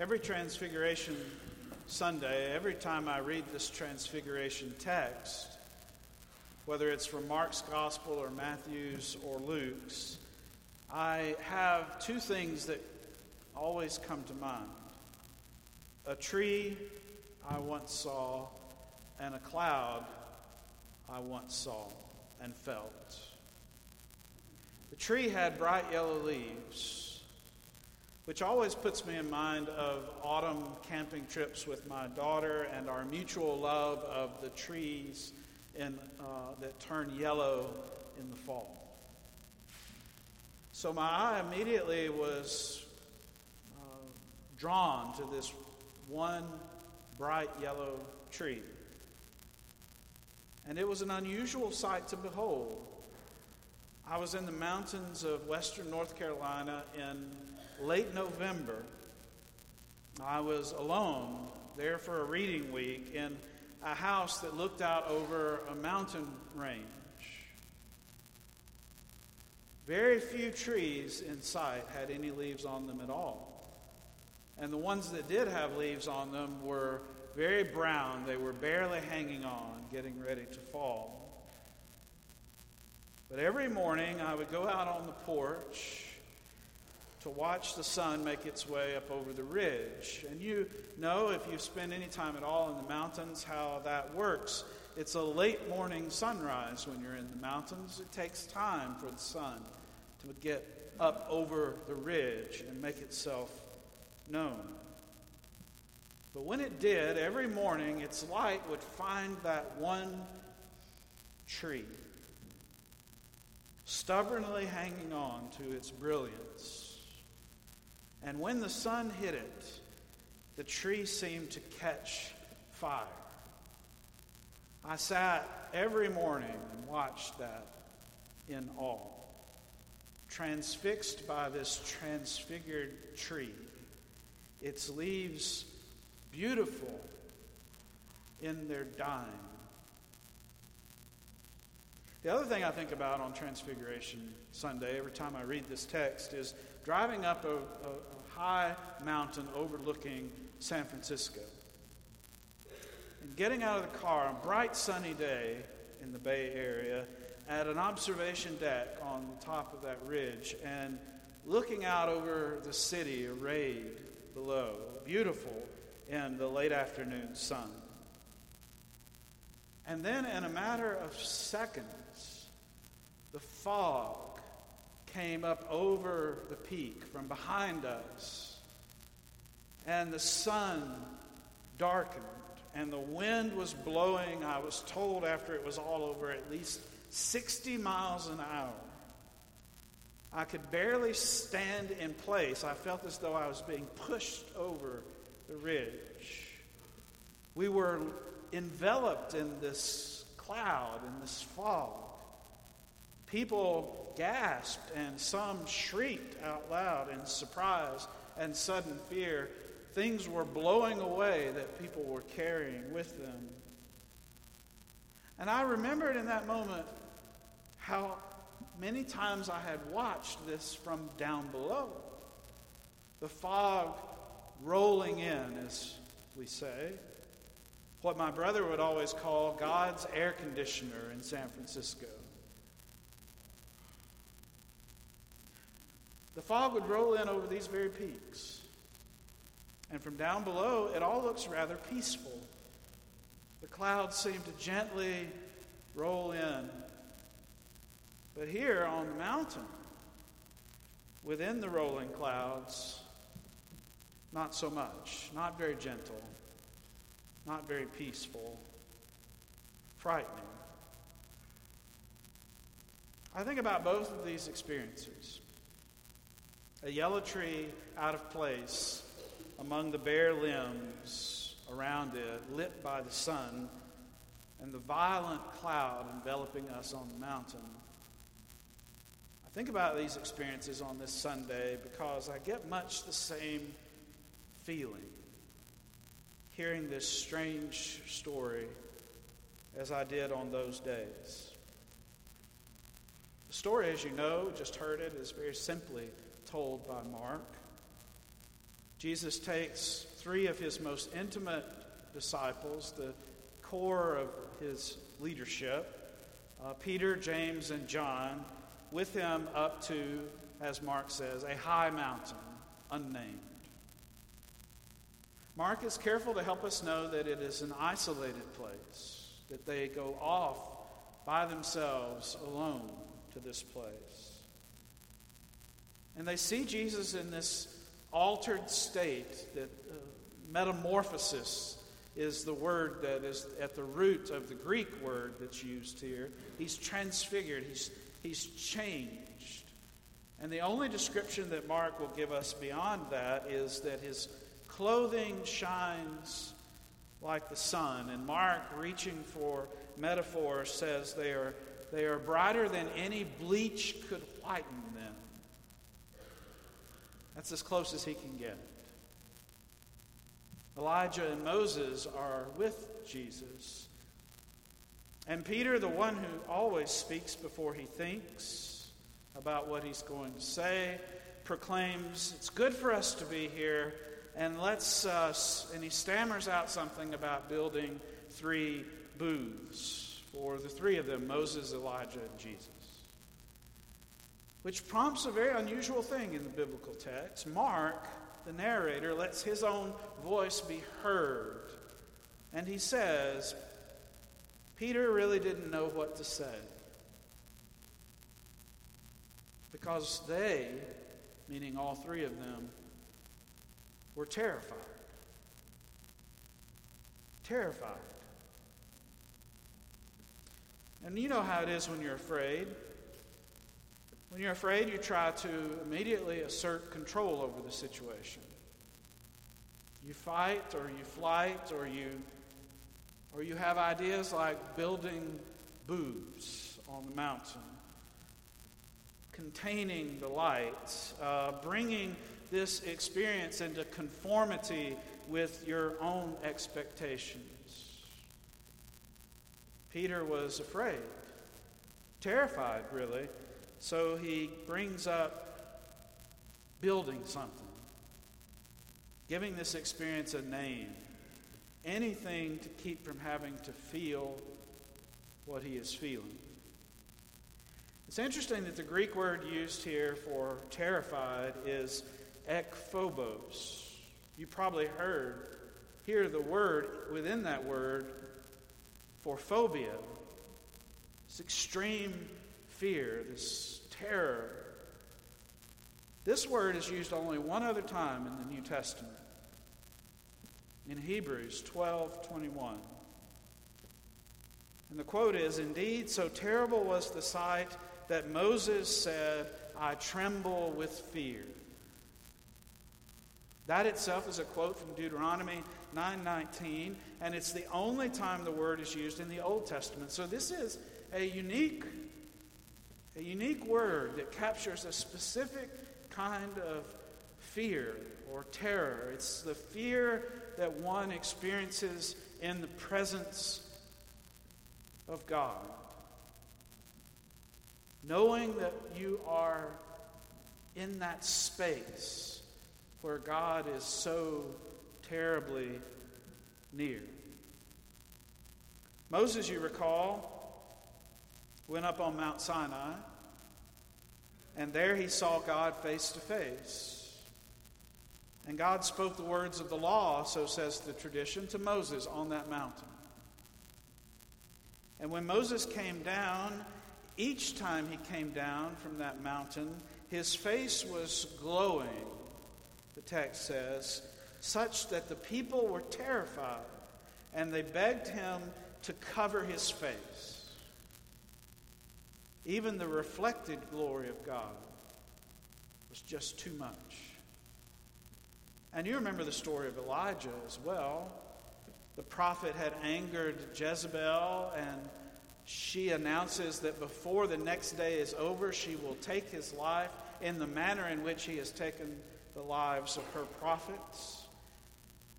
Every Transfiguration Sunday, every time I read this Transfiguration text, whether it's from Mark's Gospel or Matthew's or Luke's, I have two things that always come to mind a tree I once saw, and a cloud I once saw and felt. The tree had bright yellow leaves, which always puts me in mind of autumn camping trips with my daughter and our mutual love of the trees in, uh, that turn yellow in the fall. So my eye immediately was uh, drawn to this one bright yellow tree. And it was an unusual sight to behold. I was in the mountains of western North Carolina in late November. I was alone there for a reading week in a house that looked out over a mountain range. Very few trees in sight had any leaves on them at all. And the ones that did have leaves on them were very brown. They were barely hanging on, getting ready to fall. But every morning I would go out on the porch to watch the sun make its way up over the ridge. And you know, if you spend any time at all in the mountains, how that works. It's a late morning sunrise when you're in the mountains. It takes time for the sun to get up over the ridge and make itself known. But when it did, every morning its light would find that one tree, stubbornly hanging on to its brilliance. And when the sun hit it, the tree seemed to catch fire. I sat every morning and watched that in awe, transfixed by this transfigured tree its leaves beautiful in their dying. The other thing I think about on Transfiguration Sunday, every time I read this text, is driving up a, a, high mountain overlooking San Francisco. And getting out of the car on a bright sunny day in the Bay Area at an observation deck on the top of that ridge and looking out over the city arrayed below, beautiful in the late afternoon sun. And then, in a matter of seconds, the fog came up over the peak from behind us, and the sun darkened, and the wind was blowing, I was told after it was all over, at least 60 miles an hour. I could barely stand in place. I felt as though I was being pushed over the ridge. We were enveloped in this cloud, in this fog. People gasped and some shrieked out loud in surprise and sudden fear. Things were blowing away that people were carrying with them. And I remembered in that moment how many times I had watched this from down below. The fog rolling in, as we say. What my brother would always call God's air conditioner in San Francisco. The fog would roll in over these very peaks. And from down below, it all looks rather peaceful. The clouds seem to gently roll in but here on the mountain, within the rolling clouds, not so much. Not very gentle, not very peaceful, frightening. I think about both of these experiences. A yellow tree out of place among the bare limbs around it, lit by the sun, and the violent cloud enveloping us on the mountain. I think about these experiences on this Sunday because I get much the same feeling hearing this strange story as I did on those days. The story, as you know, just heard it, is very simply told by Mark. Jesus takes three of his most intimate disciples, the core of his leadership, uh, Peter, James, and John, with him up to, as Mark says, a high mountain, unnamed. Mark is careful to help us know that it is an isolated place, that they go off by themselves alone to this place. And they see Jesus in this altered state, that uh, metamorphosis is the word that is at the root of the Greek word that's used here. He's transfigured, he's, he's changed. And the only description that Mark will give us beyond that is that his clothing shines like the sun. And Mark, reaching for metaphor, says they are, they are brighter than any bleach could whiten them. That's as close as he can get. Elijah and Moses are with Jesus. And Peter, the one who always speaks before he thinks about what he's going to say, proclaims, It's good for us to be here, and let's, uh, and he stammers out something about building three booths for the three of them Moses, Elijah, and Jesus. Which prompts a very unusual thing in the biblical text. Mark the narrator lets his own voice be heard. And he says, Peter really didn't know what to say. Because they, meaning all three of them, were terrified. Terrified. And you know how it is when you're afraid. When you're afraid, you try to immediately assert control over the situation. You fight or you flight or you or you have ideas like building booths on the mountain, containing the lights, uh, bringing this experience into conformity with your own expectations. Peter was afraid, terrified, really, so he brings up building something, giving this experience a name, anything to keep from having to feel what he is feeling. It's interesting that the Greek word used here for terrified is ekphobos. You probably heard, hear the word within that word for phobia. It's extreme fear, this terror. This word is used only one other time in the New Testament. In Hebrews 12 21. And the quote is Indeed, so terrible was the sight that Moses said, I tremble with fear. That itself is a quote from Deuteronomy 9:19, and it's the only time the word is used in the Old Testament. So this is a unique a unique word that captures a specific kind of fear or terror. It's the fear that one experiences in the presence of God. Knowing that you are in that space where God is so terribly near. Moses, you recall, went up on Mount Sinai, and there he saw God face to face. And God spoke the words of the law, so says the tradition, to Moses on that mountain. And when Moses came down, each time he came down from that mountain, his face was glowing, the text says, such that the people were terrified, and they begged him to cover his face. Even the reflected glory of God was just too much. And you remember the story of Elijah as well. The prophet had angered Jezebel, and she announces that before the next day is over, she will take his life in the manner in which he has taken the lives of her prophets.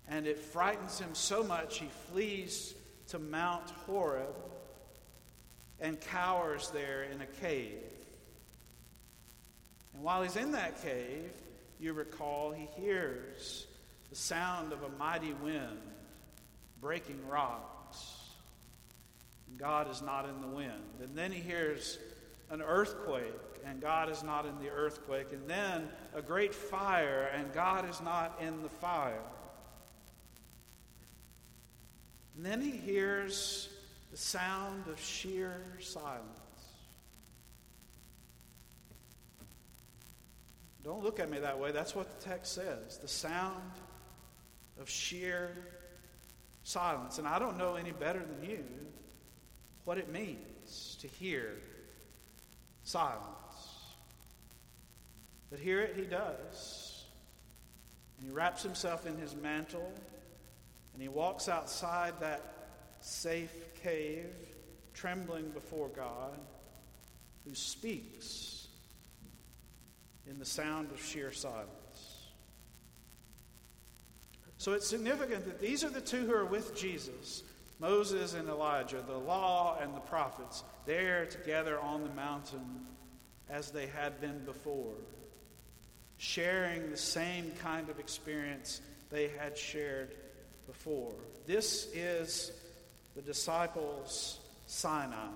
And it frightens him so much, he flees to Mount Horeb and cowers there in a cave. And while he's in that cave, you recall, he hears the sound of a mighty wind breaking rocks. And God is not in the wind. And then he hears an earthquake, and God is not in the earthquake. And then a great fire, and God is not in the fire. And then he hears the sound of sheer silence. Don't look at me that way. That's what the text says. The sound of sheer silence. And I don't know any better than you what it means to hear silence. But hear it he does. And he wraps himself in his mantle and he walks outside that safe cave, trembling before God, who speaks in the sound of sheer silence. So it's significant that these are the two who are with Jesus Moses and Elijah, the law and the prophets, there together on the mountain as they had been before, sharing the same kind of experience they had shared before. This is the disciples' Sinai.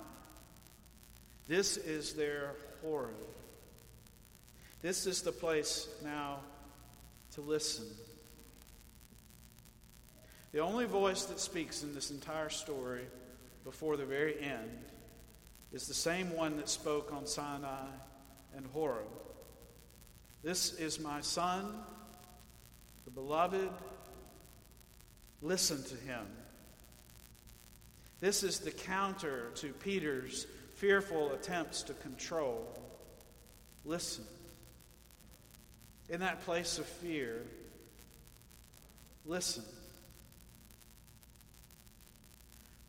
This is their Horeb. This is the place now to listen. The only voice that speaks in this entire story before the very end is the same one that spoke on Sinai and Horeb. This is my son, the beloved. Listen to him. This is the counter to Peter's fearful attempts to control. Listen. In that place of fear, listen.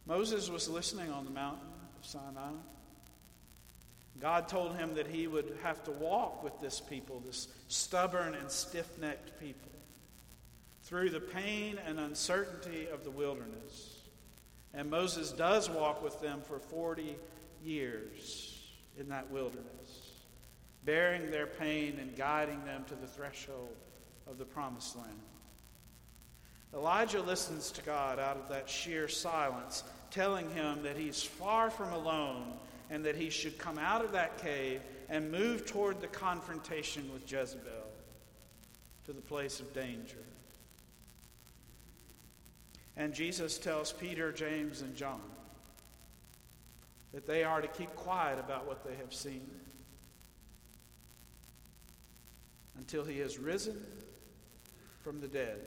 Moses was listening on the mountain of Sinai. God told him that he would have to walk with this people, this stubborn and stiff necked people, through the pain and uncertainty of the wilderness. And Moses does walk with them for 40 years in that wilderness, bearing their pain and guiding them to the threshold of the promised land. Elijah listens to God out of that sheer silence, telling him that he's far from alone and that he should come out of that cave and move toward the confrontation with Jezebel to the place of danger. And Jesus tells Peter, James, and John that they are to keep quiet about what they have seen until he has risen from the dead.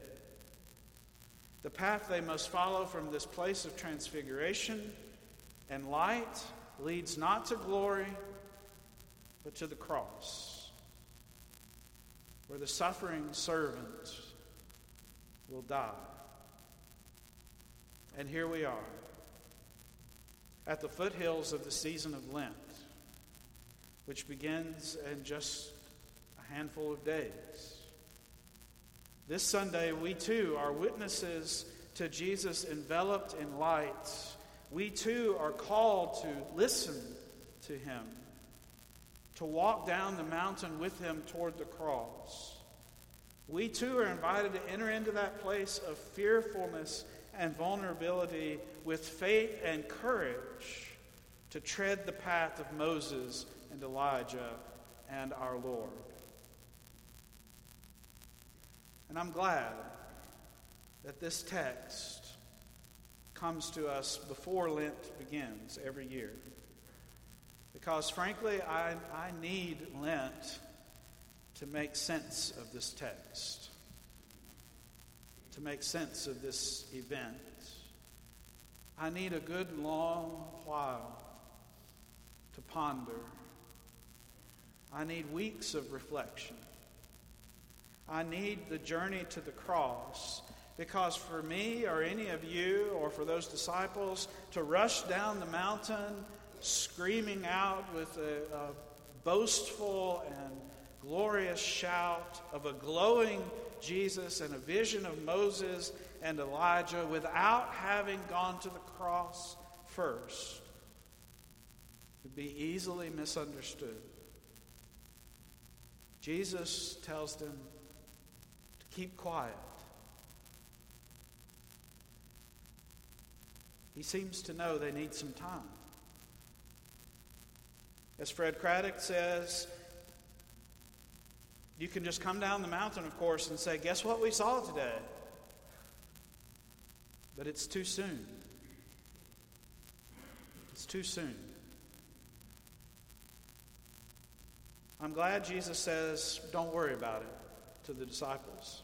The path they must follow from this place of transfiguration and light leads not to glory, but to the cross, where the suffering servant will die. And here we are at the foothills of the season of Lent, which begins in just a handful of days. This Sunday, we too are witnesses to Jesus enveloped in light. We too are called to listen to him, to walk down the mountain with him toward the cross. We too are invited to enter into that place of fearfulness and vulnerability with faith and courage to tread the path of Moses and Elijah and our Lord. And I'm glad that this text comes to us before Lent begins every year. Because frankly, I, I need Lent to make sense of this text to make sense of this event. I need a good long while to ponder. I need weeks of reflection. I need the journey to the cross because for me or any of you or for those disciples to rush down the mountain screaming out with a, a boastful and glorious shout of a glowing Jesus and a vision of Moses and Elijah without having gone to the cross first would be easily misunderstood. Jesus tells them to keep quiet. He seems to know they need some time. As Fred Craddock says, you can just come down the mountain, of course, and say, Guess what we saw today? But it's too soon. It's too soon. I'm glad Jesus says, Don't worry about it to the disciples.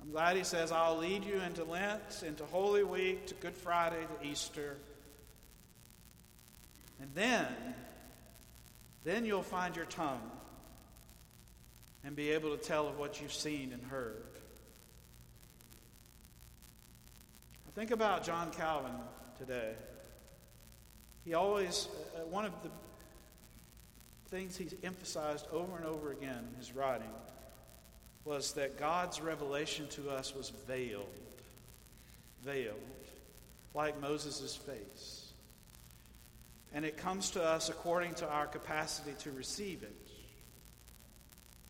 I'm glad he says, I'll lead you into Lent, into Holy Week, to Good Friday, to Easter. And then, then you'll find your tongue and be able to tell of what you've seen and heard. Think about John Calvin today. He always, uh, one of the things he's emphasized over and over again in his writing was that God's revelation to us was veiled. Veiled. Like Moses' face. And it comes to us according to our capacity to receive it.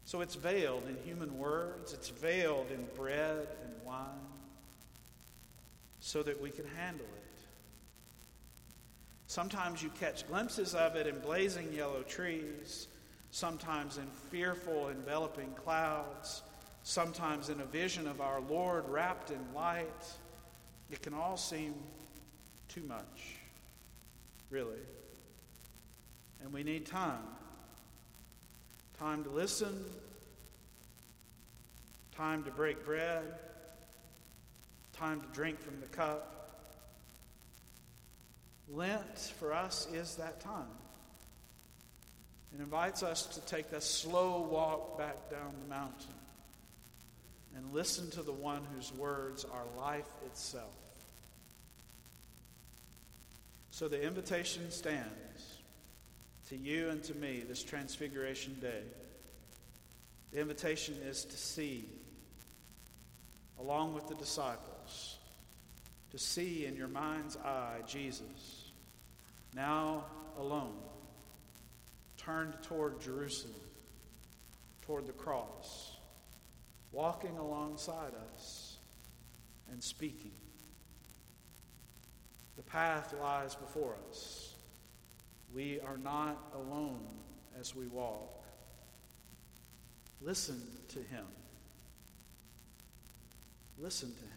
So it's veiled in human words, it's veiled in bread and wine, so that we can handle it. Sometimes you catch glimpses of it in blazing yellow trees, sometimes in fearful, enveloping clouds, sometimes in a vision of our Lord wrapped in light. It can all seem too much, really. And we need time time to listen, time to break bread, time to drink from the cup. Lent for us is that time. It invites us to take a slow walk back down the mountain and listen to the one whose words are life itself. So the invitation stands to you and to me this Transfiguration Day. The invitation is to see, along with the disciples, to see in your mind's eye Jesus, now alone, turned toward Jerusalem, toward the cross, walking alongside us and speaking. The path lies before us. We are not alone as we walk. Listen to him. Listen to him.